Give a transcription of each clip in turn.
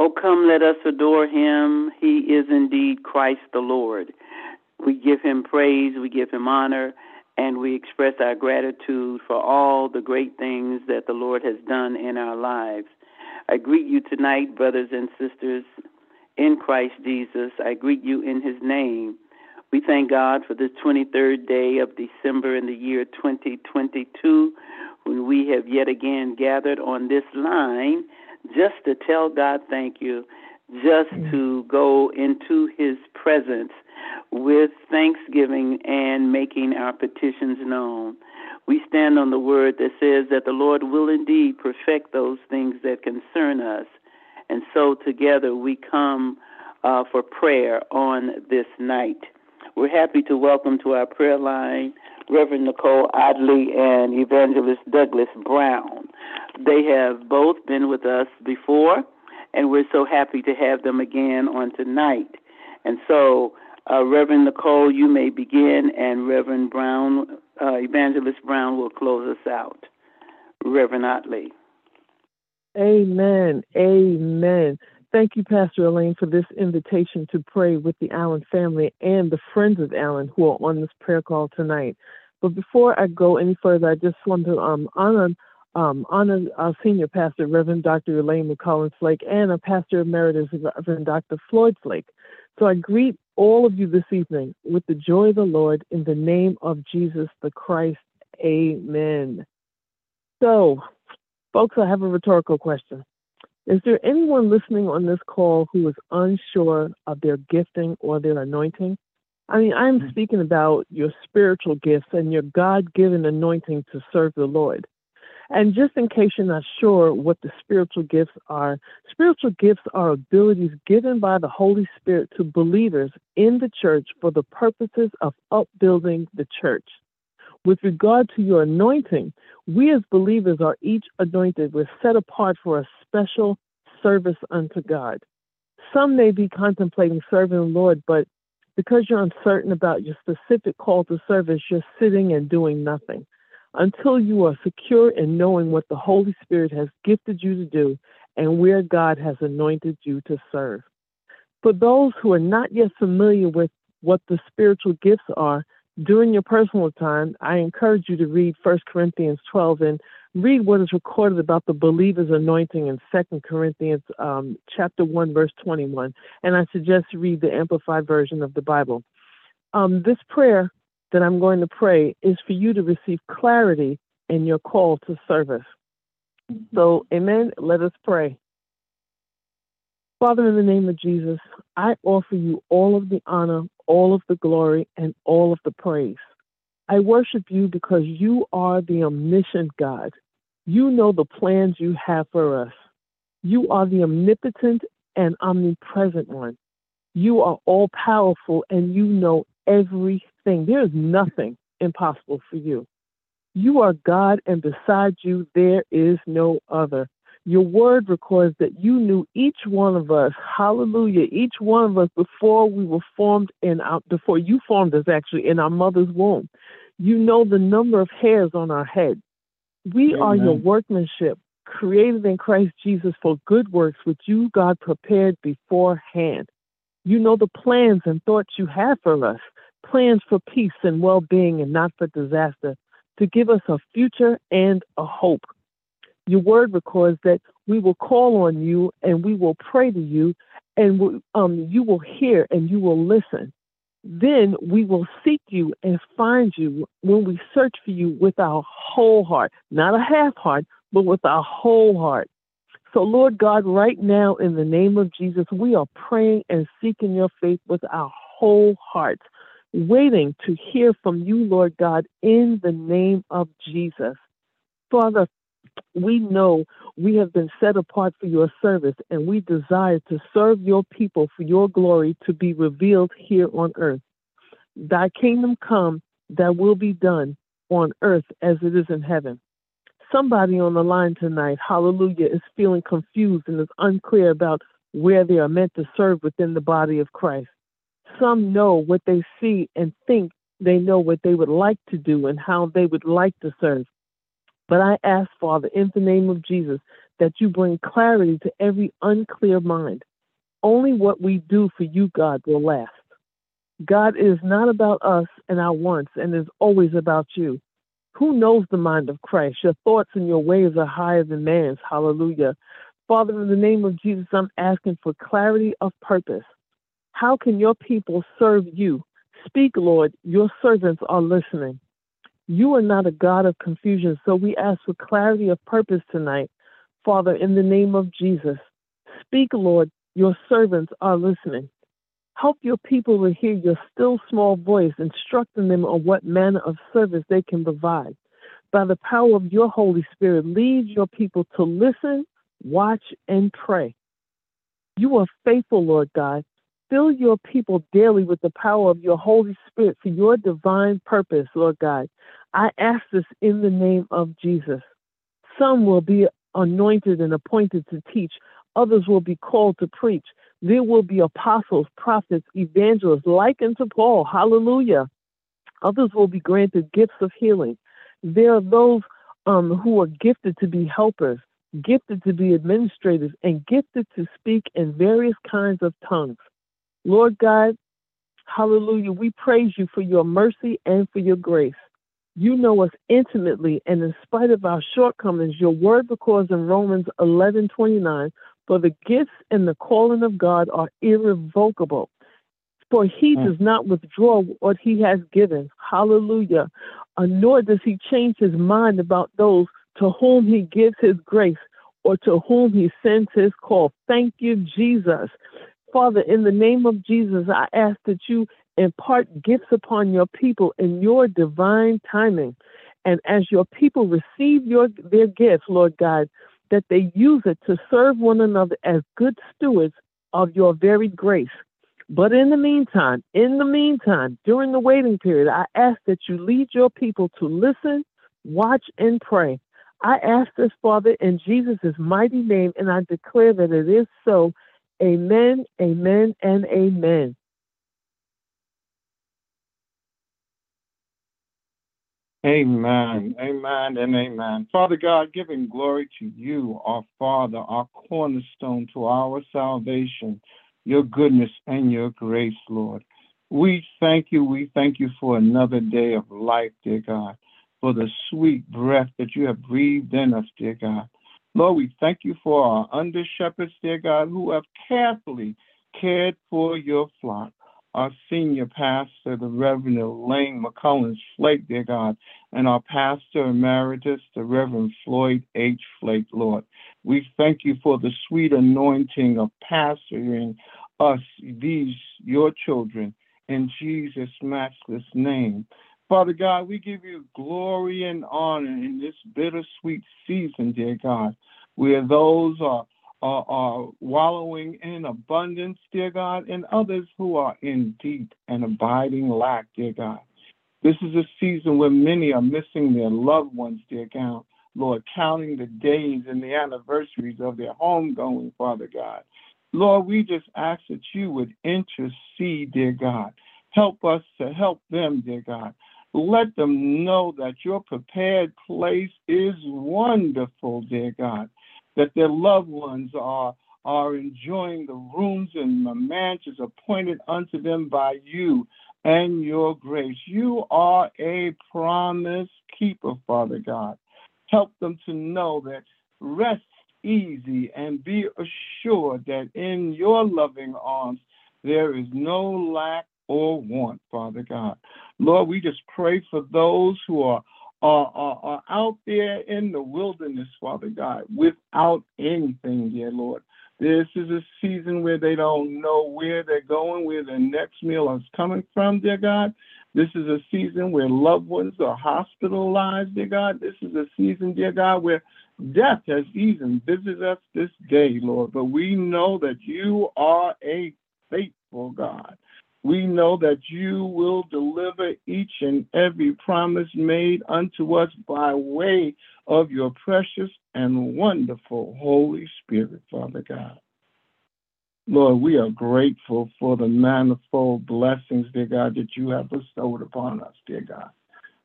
Oh, come, let us adore him. He is indeed Christ the Lord. We give him praise, we give him honor, and we express our gratitude for all the great things that the Lord has done in our lives. I greet you tonight, brothers and sisters, in Christ Jesus. I greet you in his name. We thank God for this 23rd day of December in the year 2022 when we have yet again gathered on this line just to tell God thank you, just to go into his presence with thanksgiving and making our petitions known. We stand on the word that says that the Lord will indeed perfect those things that concern us. And so together we come uh, for prayer on this night. We're happy to welcome to our prayer line Reverend Nicole Ottley and Evangelist Douglas Brown. They have both been with us before, and we're so happy to have them again on tonight. And so, uh, Reverend Nicole, you may begin, and Reverend Brown, uh, Evangelist Brown, will close us out. Reverend Ottley. Amen. Amen. Thank you, Pastor Elaine, for this invitation to pray with the Allen family and the friends of Allen who are on this prayer call tonight. But before I go any further, I just want to um, honor um, honor our senior pastor, Reverend Dr. Elaine McCollins Flake, and our pastor emeritus, Reverend Dr. Floyd Flake. So I greet all of you this evening with the joy of the Lord in the name of Jesus the Christ. Amen. So, folks, I have a rhetorical question. Is there anyone listening on this call who is unsure of their gifting or their anointing? I mean, I'm mm-hmm. speaking about your spiritual gifts and your God given anointing to serve the Lord. And just in case you're not sure what the spiritual gifts are, spiritual gifts are abilities given by the Holy Spirit to believers in the church for the purposes of upbuilding the church. With regard to your anointing, we as believers are each anointed. We're set apart for a special service unto God. Some may be contemplating serving the Lord, but because you're uncertain about your specific call to service, you're sitting and doing nothing until you are secure in knowing what the Holy Spirit has gifted you to do and where God has anointed you to serve. For those who are not yet familiar with what the spiritual gifts are, during your personal time, I encourage you to read 1 Corinthians 12 and read what is recorded about the believer's anointing in 2 Corinthians um, chapter 1, verse 21. And I suggest you read the Amplified version of the Bible. Um, this prayer that I'm going to pray is for you to receive clarity in your call to service. So, amen. Let us pray. Father, in the name of Jesus, I offer you all of the honor, all of the glory, and all of the praise. I worship you because you are the omniscient God. You know the plans you have for us. You are the omnipotent and omnipresent one. You are all powerful and you know everything. There is nothing impossible for you. You are God, and beside you, there is no other. Your word records that you knew each one of us, hallelujah, each one of us before we were formed in our, before you formed us actually in our mother's womb. You know the number of hairs on our head. We Amen. are your workmanship, created in Christ Jesus for good works, which you, God, prepared beforehand. You know the plans and thoughts you have for us plans for peace and well being and not for disaster, to give us a future and a hope. Your word records that we will call on you and we will pray to you, and we, um, you will hear and you will listen. Then we will seek you and find you when we search for you with our whole heart, not a half heart, but with our whole heart. So, Lord God, right now, in the name of Jesus, we are praying and seeking your faith with our whole hearts waiting to hear from you, Lord God, in the name of Jesus. Father, we know we have been set apart for your service and we desire to serve your people for your glory to be revealed here on earth. Thy kingdom come, that will be done on earth as it is in heaven. Somebody on the line tonight, hallelujah, is feeling confused and is unclear about where they are meant to serve within the body of Christ some know what they see and think they know what they would like to do and how they would like to serve. But I ask, Father, in the name of Jesus, that you bring clarity to every unclear mind. Only what we do for you, God, will last. God is not about us and our wants and is always about you. Who knows the mind of Christ? Your thoughts and your ways are higher than man's. Hallelujah. Father, in the name of Jesus, I'm asking for clarity of purpose. How can your people serve you? Speak, Lord. Your servants are listening. You are not a God of confusion, so we ask for clarity of purpose tonight. Father, in the name of Jesus, speak, Lord. Your servants are listening. Help your people to hear your still small voice, instructing them on what manner of service they can provide. By the power of your Holy Spirit, lead your people to listen, watch, and pray. You are faithful, Lord God. Fill your people daily with the power of your Holy Spirit for your divine purpose, Lord God. I ask this in the name of Jesus. Some will be anointed and appointed to teach, others will be called to preach. There will be apostles, prophets, evangelists, like unto Paul. Hallelujah. Others will be granted gifts of healing. There are those um, who are gifted to be helpers, gifted to be administrators, and gifted to speak in various kinds of tongues. Lord God, hallelujah, we praise you for your mercy and for your grace. You know us intimately, and in spite of our shortcomings, your word records in Romans 11 29 for the gifts and the calling of God are irrevocable. For he mm. does not withdraw what he has given. Hallelujah. Uh, nor does he change his mind about those to whom he gives his grace or to whom he sends his call. Thank you, Jesus. Father, in the name of Jesus, I ask that you impart gifts upon your people in your divine timing. And as your people receive your their gifts, Lord God, that they use it to serve one another as good stewards of your very grace. But in the meantime, in the meantime, during the waiting period, I ask that you lead your people to listen, watch, and pray. I ask this, Father, in Jesus' mighty name, and I declare that it is so. Amen, amen, and amen. Amen, amen, and amen. Father God, giving glory to you, our Father, our cornerstone to our salvation, your goodness and your grace, Lord. We thank you, we thank you for another day of life, dear God, for the sweet breath that you have breathed in us, dear God. Lord, we thank you for our under shepherds, dear God, who have carefully cared for your flock our senior pastor, the Reverend Elaine McCollins Flake, dear God, and our pastor emeritus, the Reverend Floyd H. Flake, Lord. We thank you for the sweet anointing of pastoring us, these, your children, in Jesus' matchless name. Father God, we give you glory and honor in this bittersweet season, dear God, where those are are, are wallowing in abundance, dear God, and others who are in deep and abiding lack, dear God. This is a season where many are missing their loved ones, dear God. Lord, counting the days and the anniversaries of their homegoing, Father God. Lord, we just ask that you would intercede, dear God. Help us to help them, dear God. Let them know that your prepared place is wonderful, dear God that their loved ones are are enjoying the rooms and the mansions appointed unto them by you and your grace. You are a promise keeper, Father God. Help them to know that rest easy and be assured that in your loving arms there is no lack or want, Father God. Lord, we just pray for those who are are, are, are out there in the wilderness, Father God, without anything, dear Lord. This is a season where they don't know where they're going, where their next meal is coming from, dear God. This is a season where loved ones are hospitalized, dear God. This is a season, dear God, where death has even visited us this day, Lord. But we know that you are a faithful God. We know that you will deliver each and every promise made unto us by way of your precious and wonderful Holy Spirit, Father God. Lord, we are grateful for the manifold blessings, dear God, that you have bestowed upon us, dear God.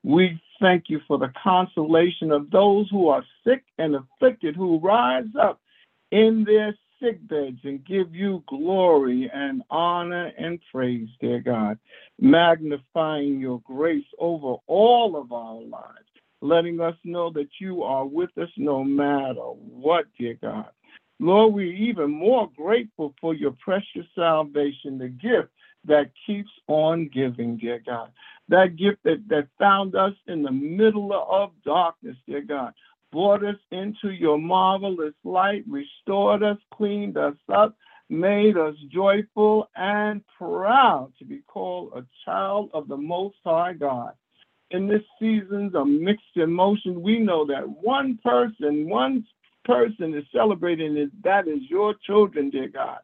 We thank you for the consolation of those who are sick and afflicted, who rise up in their sick beds and give you glory and honor and praise, dear God, magnifying your grace over all of our lives, letting us know that you are with us no matter what, dear God. Lord, we're even more grateful for your precious salvation, the gift that keeps on giving, dear God. That gift that, that found us in the middle of darkness, dear God brought us into your marvelous light, restored us, cleaned us up, made us joyful and proud to be called a child of the Most High God. In this season's of mixed emotion, we know that one person, one person is celebrating it. That is your children, dear God.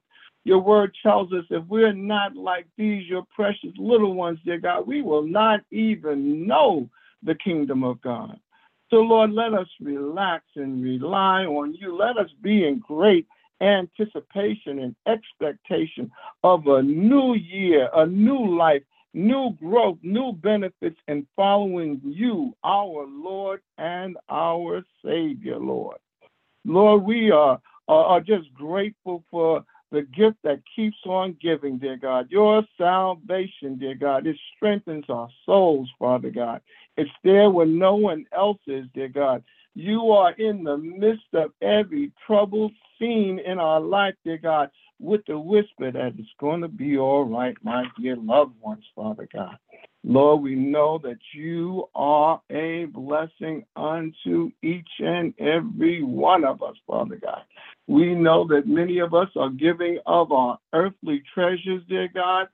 Your word tells us if we're not like these, your precious little ones, dear God, we will not even know the kingdom of God. So, Lord, let us relax and rely on you. Let us be in great anticipation and expectation of a new year, a new life, new growth, new benefits, and following you, our Lord and our Savior, Lord. Lord, we are, are, are just grateful for the gift that keeps on giving, dear God. Your salvation, dear God, it strengthens our souls, Father God. It's there when no one else is, dear God. You are in the midst of every troubled scene in our life, dear God, with the whisper that it's going to be all right, my dear loved ones, Father God. Lord, we know that you are a blessing unto each and every one of us, Father God. We know that many of us are giving of our earthly treasures, dear God,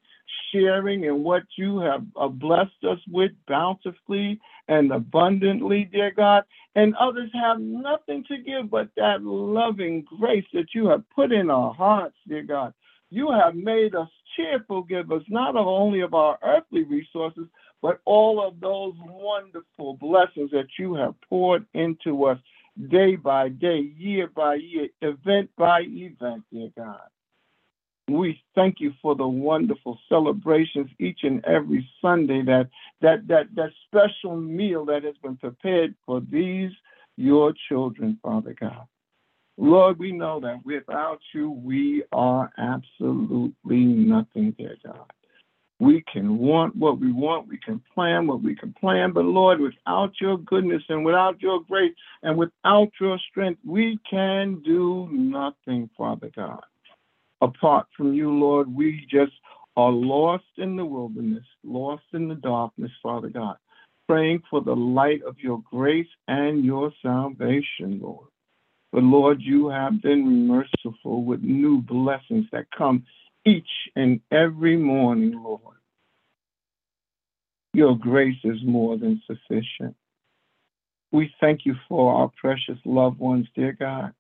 sharing in what you have uh, blessed us with bountifully and abundantly, dear God. And others have nothing to give but that loving grace that you have put in our hearts, dear God. You have made us cheerful givers, not only of our earthly resources, but all of those wonderful blessings that you have poured into us day by day, year by year, event by event, dear God. We thank you for the wonderful celebrations each and every Sunday, that, that, that, that special meal that has been prepared for these, your children, Father God. Lord, we know that without you, we are absolutely nothing, dear God. We can want what we want, we can plan what we can plan, but Lord, without your goodness and without your grace and without your strength, we can do nothing, Father God. Apart from you, Lord, we just are lost in the wilderness, lost in the darkness, Father God, praying for the light of your grace and your salvation, Lord. But Lord, you have been merciful with new blessings that come each and every morning, Lord. Your grace is more than sufficient. We thank you for our precious loved ones, dear God.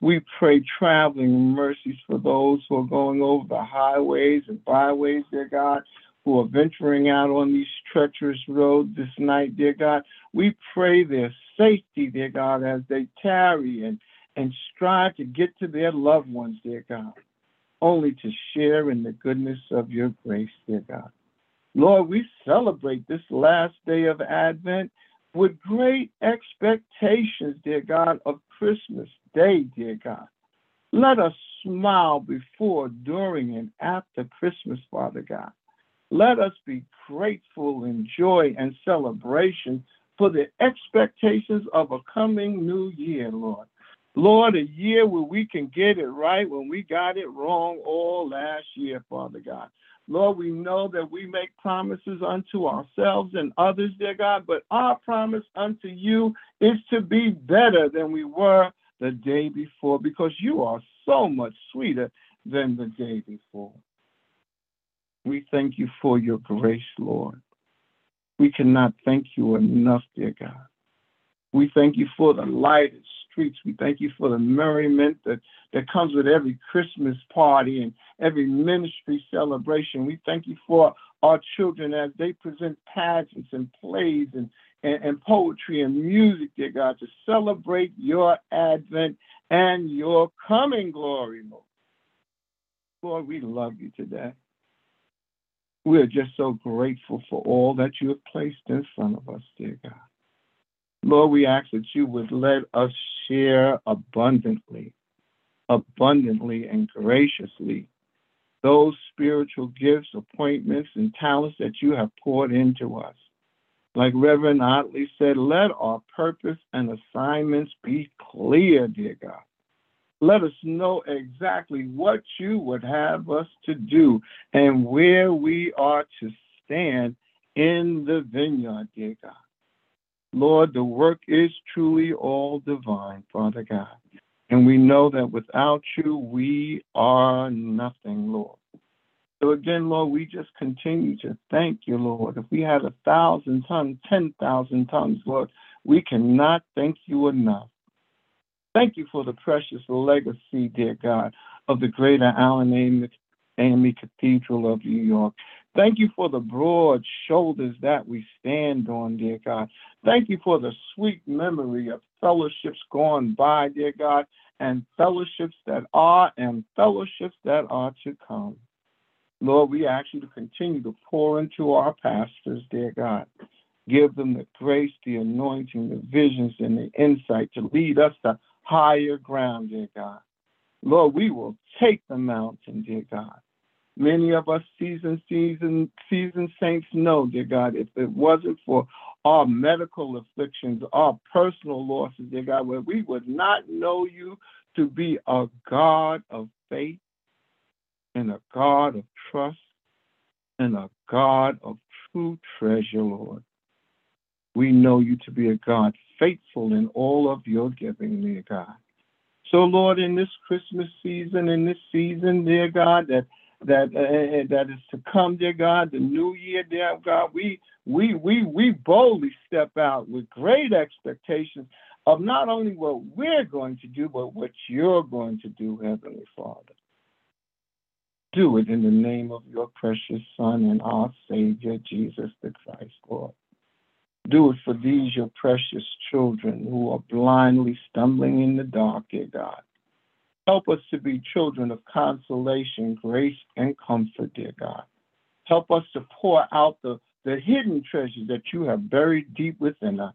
We pray traveling mercies for those who are going over the highways and byways, dear God, who are venturing out on these treacherous roads this night, dear God. We pray their safety, dear God, as they tarry and and strive to get to their loved ones, dear God, only to share in the goodness of your grace, dear God. Lord, we celebrate this last day of Advent with great expectations, dear God, of Christmas Day, dear God. Let us smile before, during, and after Christmas, Father God. Let us be grateful in joy and celebration for the expectations of a coming new year, Lord. Lord, a year where we can get it right when we got it wrong all last year, Father God. Lord, we know that we make promises unto ourselves and others, dear God, but our promise unto you is to be better than we were the day before because you are so much sweeter than the day before. We thank you for your grace, Lord. We cannot thank you enough, dear God. We thank you for the light streets. We thank you for the merriment that, that comes with every Christmas party and every ministry celebration. We thank you for our children as they present pageants and plays and, and, and poetry and music, dear God, to celebrate your advent and your coming glory, Lord. Lord, we love you today. We are just so grateful for all that you have placed in front of us, dear God. Lord, we ask that you would let us share abundantly, abundantly and graciously those spiritual gifts, appointments, and talents that you have poured into us. Like Reverend Ottley said, let our purpose and assignments be clear, dear God. Let us know exactly what you would have us to do and where we are to stand in the vineyard, dear God. Lord, the work is truly all divine, Father God. And we know that without you, we are nothing, Lord. So again, Lord, we just continue to thank you, Lord. If we had a thousand tongues, ten thousand tongues, Lord, we cannot thank you enough. Thank you for the precious legacy, dear God, of the greater Allen AME Cathedral of New York. Thank you for the broad shoulders that we stand on, dear God. Thank you for the sweet memory of fellowships gone by, dear God, and fellowships that are and fellowships that are to come. Lord, we ask you to continue to pour into our pastors, dear God. Give them the grace, the anointing, the visions, and the insight to lead us to higher ground, dear God. Lord, we will take the mountain, dear God. Many of us seasoned, seasoned, seasoned saints know, dear God, if it wasn't for our medical afflictions, our personal losses, dear God, where we would not know you to be a God of faith and a God of trust and a God of true treasure, Lord. We know you to be a God faithful in all of your giving, dear God. So, Lord, in this Christmas season, in this season, dear God, that that uh, that is to come, dear God, the new year, dear God, we we we we boldly step out with great expectations of not only what we're going to do, but what you're going to do, Heavenly Father. Do it in the name of your precious Son and our Savior, Jesus the Christ, Lord. Do it for these, your precious children who are blindly stumbling in the dark, dear God. Help us to be children of consolation, grace, and comfort, dear God. Help us to pour out the, the hidden treasures that you have buried deep within us.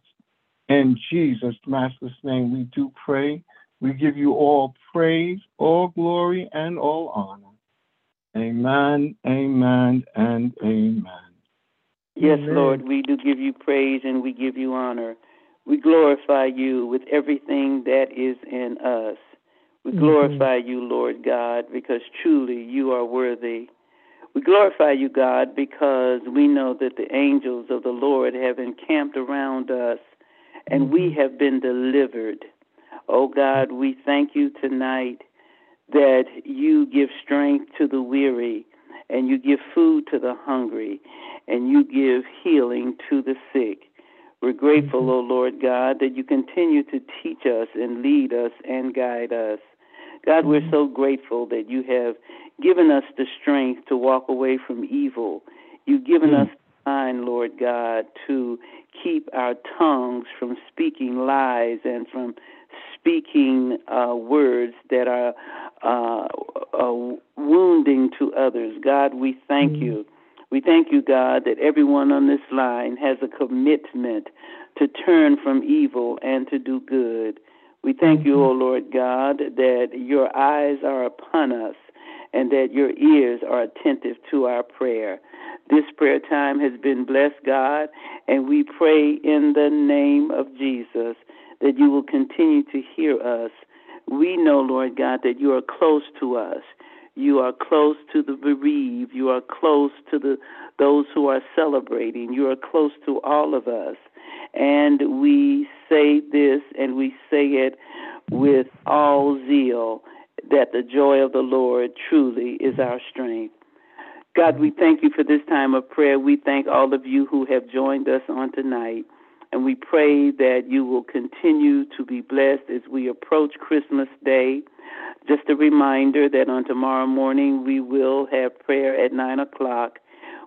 In Jesus' matchless name, we do pray. We give you all praise, all glory, and all honor. Amen, amen, and amen. Yes, Amen. Lord, we do give you praise and we give you honor. We glorify you with everything that is in us. We mm-hmm. glorify you, Lord God, because truly you are worthy. We glorify you, God, because we know that the angels of the Lord have encamped around us and mm-hmm. we have been delivered. Oh God, we thank you tonight that you give strength to the weary and you give food to the hungry and you give healing to the sick. We're grateful, mm-hmm. O Lord God, that you continue to teach us and lead us and guide us. God, mm-hmm. we're so grateful that you have given us the strength to walk away from evil. You've given mm-hmm. us time, Lord God, to keep our tongues from speaking lies and from speaking uh, words that are uh, uh, wounding to others. God, we thank mm-hmm. you. We thank you, God, that everyone on this line has a commitment to turn from evil and to do good. We thank mm-hmm. you, O Lord God, that your eyes are upon us and that your ears are attentive to our prayer. This prayer time has been blessed, God, and we pray in the name of Jesus that you will continue to hear us. We know, Lord God, that you are close to us. You are close to the bereaved. You are close to the those who are celebrating. You are close to all of us. And we say this and we say it with all zeal that the joy of the Lord truly is our strength. God, we thank you for this time of prayer. We thank all of you who have joined us on tonight. And we pray that you will continue to be blessed as we approach Christmas Day. Just a reminder that on tomorrow morning we will have prayer at 9 o'clock.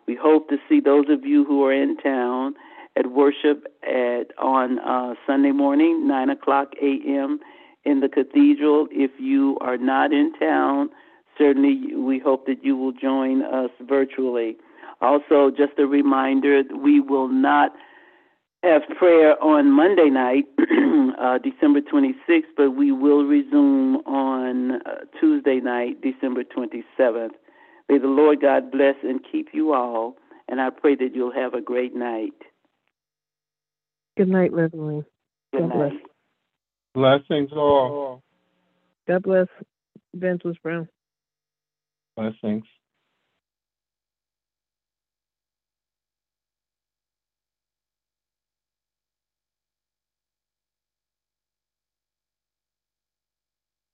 We hope to see those of you who are in town at worship at on uh, Sunday morning, 9 o'clock a.m. in the cathedral. If you are not in town, certainly we hope that you will join us virtually. Also, just a reminder, we will not have prayer on Monday night, uh, December 26th, but we will resume on uh, Tuesday night, December 27th. May the Lord God bless and keep you all, and I pray that you'll have a great night. Good night, Reverend. Good God night. bless. Blessings all. God bless Evangelist Brown. Blessings.